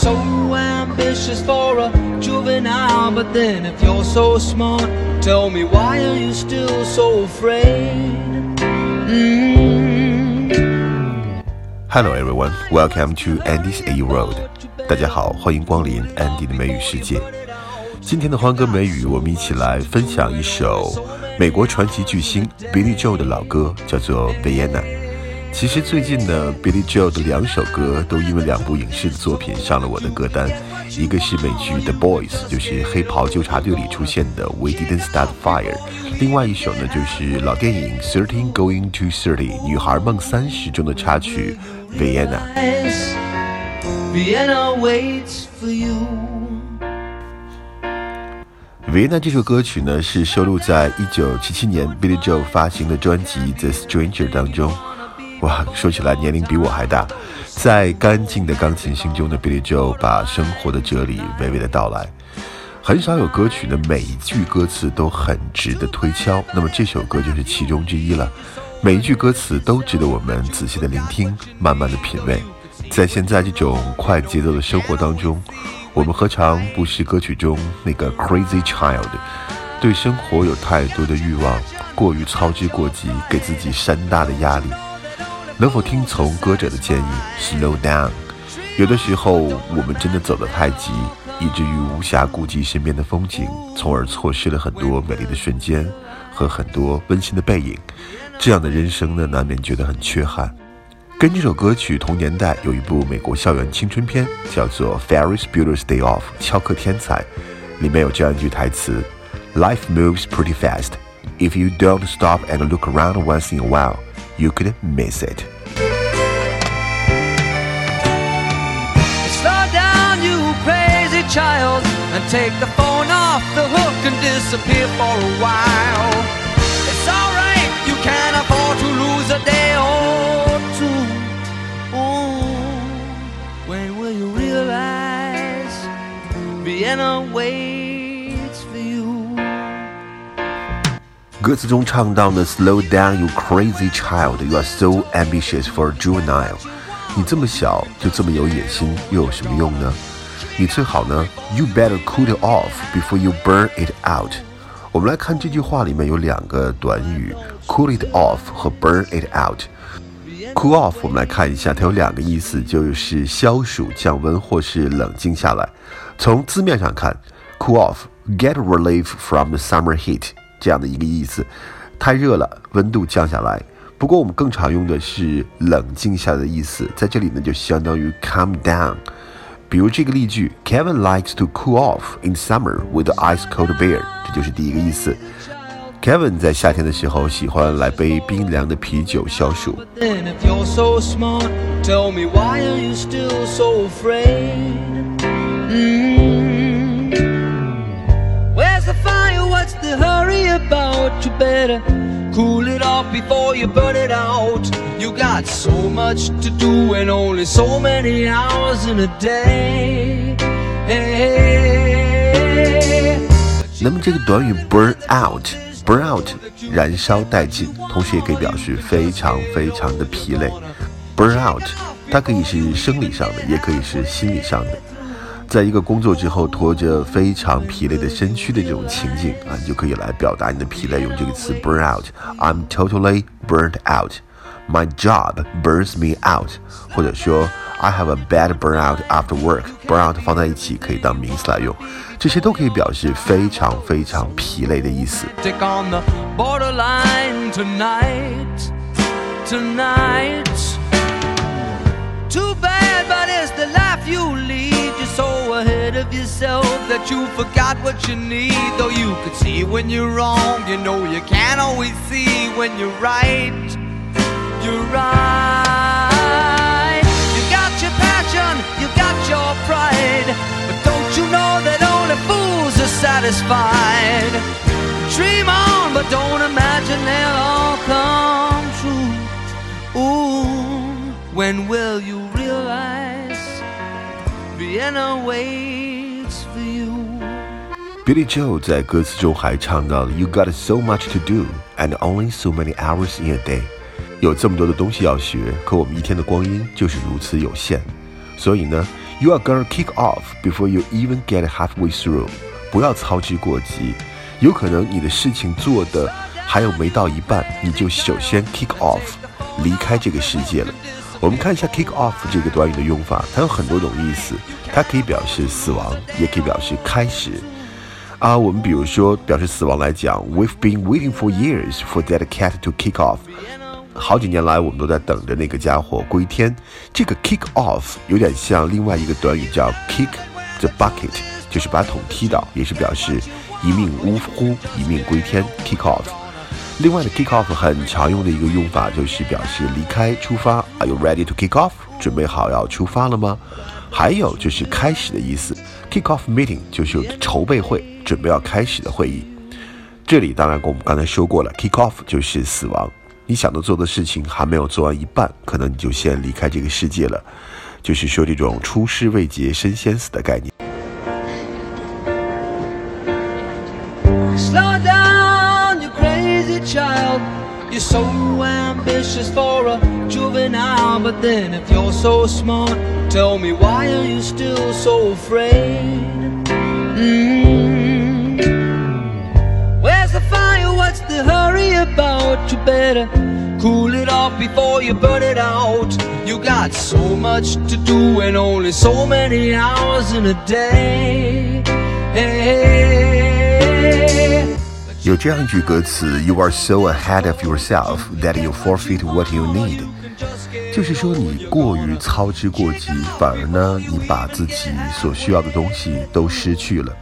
so ambitious for a juvenile, but then if you're so smart, tell me why are you still so afraid? Mm. Hello everyone, welcome to Andy's A World. 大家好，欢迎光临 Andy 的美语世界。今天的欢歌美语，我们一起来分享一首美国传奇巨星 Billy Joe 的老歌，叫做《Vienna》。其实最近呢，Billy Joel 的两首歌都因为两部影视的作品上了我的歌单，一个是美剧《The Boys》，就是黑袍纠察队里出现的 We Didn't Start Fire，另外一首呢就是老电影《Thirteen Going to Thirty》女孩梦三十中的插曲《Vienna》。Vienna 这首歌曲呢，是收录在1977年 Billy Joel 发行的专辑《The Stranger》当中。哇，说起来年龄比我还大。在干净的钢琴声中的 Billy Joe 把生活的哲理娓娓的道来。很少有歌曲的，每一句歌词都很值得推敲。那么这首歌就是其中之一了。每一句歌词都值得我们仔细的聆听，慢慢的品味。在现在这种快节奏的生活当中，我们何尝不是歌曲中那个 crazy child，对生活有太多的欲望，过于操之过急，给自己山大的压力。能否听从歌者的建议，slow down？有的时候我们真的走得太急，以至于无暇顾及身边的风景，从而错失了很多美丽的瞬间和很多温馨的背影。这样的人生呢，难免觉得很缺憾。跟这首歌曲同年代有一部美国校园青春片，叫做《Ferris Bueller's Day Off》翘课天才，里面有这样一句台词：“Life moves pretty fast. If you don't stop and look around once in a while, you could miss it.” child, and take the phone off the hook and disappear for a while. It's alright, you can't afford to lose a day or two. Ooh, when will you realize Vienna waits for you? 歌词中唱到呢，Slow down, you crazy child. You are so ambitious for a juvenile. 你这么小就这么有野心，又有什么用呢？ 你最好呢，You better cool it off before you burn it out. 我们来看这句话里面有两个短语，cool it off 和 burn it out。Cool off，我们来看一下，它有两个意思，就是消暑、降温或是冷静下来。从字面上看，cool off，get relief from the summer heat 这样的一个意思，太热了，温度降下来。不过我们更常用的是冷静下的意思，在这里呢就相当于 calm down。比如这个例句，Kevin likes to cool off in summer with an ice cold beer，这就是第一个意思。Kevin 在夏天的时候喜欢来杯冰凉的啤酒消暑。 Then if you're so smart, tell me why are you still so afraid? Mm. Where's the fire? What's the hurry about? You better cool it before you burn it out. You got so much to do and only so many hours in a day. Hey. 那么这个短语 burn out，burn out 燃烧殆尽，同时也可以表示非常非常的疲累。burn out 它可以是生理上的，也可以是心理上的。在一个工作之后拖着非常疲累的身躯的这种情景啊，你就可以来表达你的疲累，用这个词 burn out。I'm totally burned out. My job burns me out，或者说 I have a bad burnout after work。burnout 放在一起可以当名词来用，这些都可以表示非常非常疲累的意思。 Tick on the borderline tonight, tonight. Too bad, but it's the life you lead. You're so ahead of yourself that you forgot what you need. Though you could see when you're wrong, you know you can't always see when you're right. You're right. You got your passion, you got your pride, but don't you know that only fools are satisfied? Dream on, but don't imagine they'll all come when will you realize Vienna waits for you? Billy Joel 在歌词中还唱到了 "You got so much to do and only so many hours in a day"， 有这么多的东西要学，可我们一天的光阴就是如此有限。所以呢，You are gonna kick off before you even get halfway through。不要操之过急，有可能你的事情做的还有没到一半，你就首先 kick off，离开这个世界了。 我们看一下 kick off 这个短语的用法，它有很多种意思，它可以表示死亡，也可以表示开始。啊，我们比如说表示死亡来讲，We've been waiting for years for that cat to kick off。好几年来，我们都在等着那个家伙归天。这个 kick off 有点像另外一个短语叫 kick the bucket，就是把桶踢倒，也是表示一命呜呼，一命归天。kick off。另外的 kick off 很常用的一个用法就是表示离开、出发。Are you ready to kick off？准备好要出发了吗？还有就是开始的意思，kick off meeting 就是筹备会，准备要开始的会议。这里当然跟我们刚才说过了，kick off 就是死亡。你想到做的事情还没有做完一半，可能你就先离开这个世界了。就是说这种出师未捷身先死的概念。child. You're so ambitious for juvenile, but then if you're so smart, tell me why are you still so afraid? Mm. Where's the fire? What's the hurry about? You better cool it off before you burn it out. You got so much to do and only so many hours in a day. Hey, 有这样一句歌词：“You are so ahead of yourself that you forfeit what you need。”就是说你过于操之过急，反而呢，你把自己所需要的东西都失去了。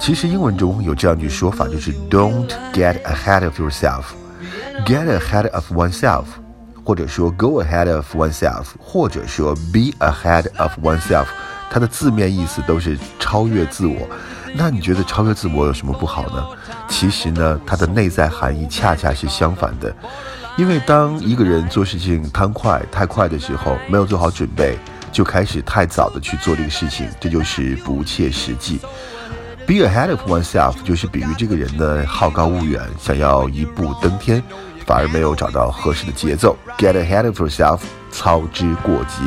其实英文中有这样一句说法，就是 “Don't get ahead of yourself, get ahead of oneself”，或者说 “go ahead of oneself”，或者说 “be ahead of oneself”。它的字面意思都是超越自我。那你觉得超越自我有什么不好呢？其实呢，它的内在含义恰恰是相反的。因为当一个人做事情贪快、太快的时候，没有做好准备，就开始太早的去做这个事情，这就是不切实际。Be ahead of oneself 就是比喻这个人呢好高骛远，想要一步登天，反而没有找到合适的节奏。Get ahead of yourself，操之过急。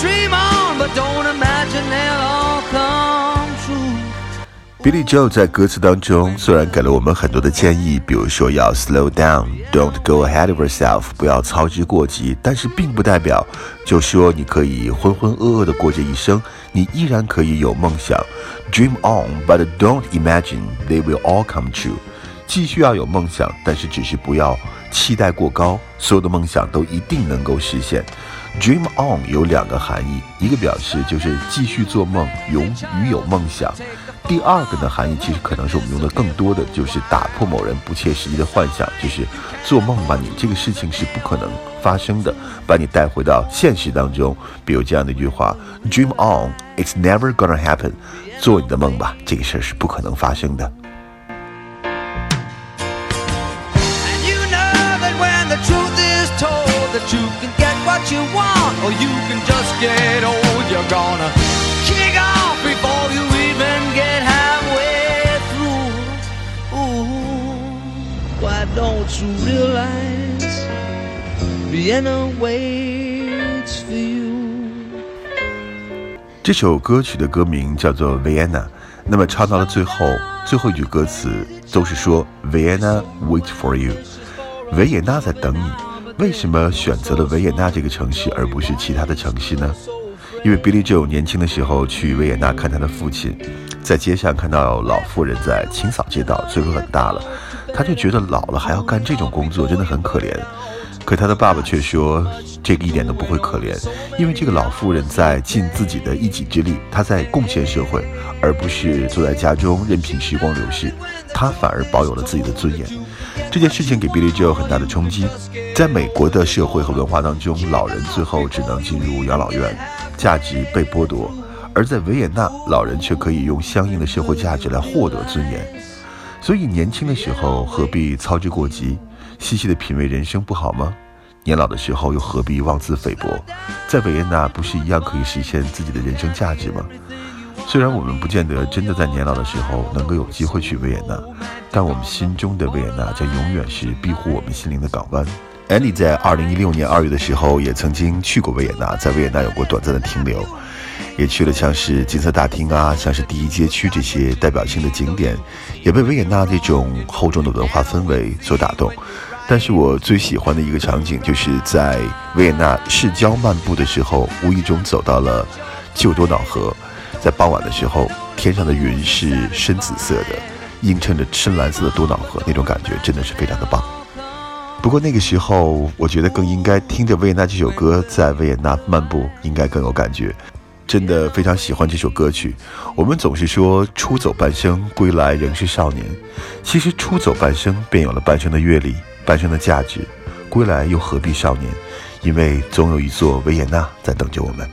Dream on, but don't imagine they'll all come true. Billy Joe 在歌词当中虽然给了我们很多的建议，比如说要 slow down，don't go ahead of yourself，不要操之过急，但是并不代表就说你可以浑浑噩噩的过这一生，你依然可以有梦想。Dream on，but don't imagine they will all come true。继续要有梦想，但是只是不要期待过高，所有的梦想都一定能够实现。Dream on 有两个含义，一个表示就是继续做梦，永与有梦想；第二个的含义其实可能是我们用的更多的，就是打破某人不切实际的幻想，就是做梦吧，你这个事情是不可能发生的，把你带回到现实当中。比如这样的一句话：Dream on，it's never gonna happen。做你的梦吧，这个事儿是不可能发生的。You want, or you can just get old. You're gonna kick off before you even get halfway through. Ooh, why don't you realize Vienna waits for you? 这首歌曲的歌名叫做《Vienna》，那么唱到了最后，最后一句歌词都是说 “Vienna waits for you”，维也纳在等你。为什么选择了维也纳这个城市，而不是其他的城市呢？因为 Billy Joe 年轻的时候去维也纳看他的父亲，在街上看到老妇人在清扫街道，岁数很大了，他就觉得老了还要干这种工作，真的很可怜。可他的爸爸却说，这个一点都不会可怜，因为这个老妇人在尽自己的一己之力，她在贡献社会，而不是坐在家中任凭时光流逝，她反而保有了自己的尊严。这件事情给 Billy Joe 有很大的冲击。在美国的社会和文化当中，老人最后只能进入养老院，价值被剥夺；而在维也纳，老人却可以用相应的社会价值来获得尊严。所以，年轻的时候何必操之过急，细细的品味人生不好吗？年老的时候又何必妄自菲薄？在维也纳不是一样可以实现自己的人生价值吗？虽然我们不见得真的在年老的时候能够有机会去维也纳，但我们心中的维也纳将永远是庇护我们心灵的港湾。Andy 在二零一六年二月的时候也曾经去过维也纳，在维也纳有过短暂的停留，也去了像是金色大厅啊，像是第一街区这些代表性的景点，也被维也纳这种厚重的文化氛围所打动。但是我最喜欢的一个场景，就是在维也纳市郊漫步的时候，无意中走到了旧多瑙河。在傍晚的时候，天上的云是深紫色的，映衬着深蓝色的多瑙河，那种感觉真的是非常的棒。不过那个时候，我觉得更应该听着维也纳这首歌，在维也纳漫步，应该更有感觉。真的非常喜欢这首歌曲。我们总是说出走半生，归来仍是少年。其实出走半生，便有了半生的阅历，半生的价值。归来又何必少年？因为总有一座维也纳在等着我们。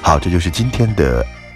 好，这就是今天的。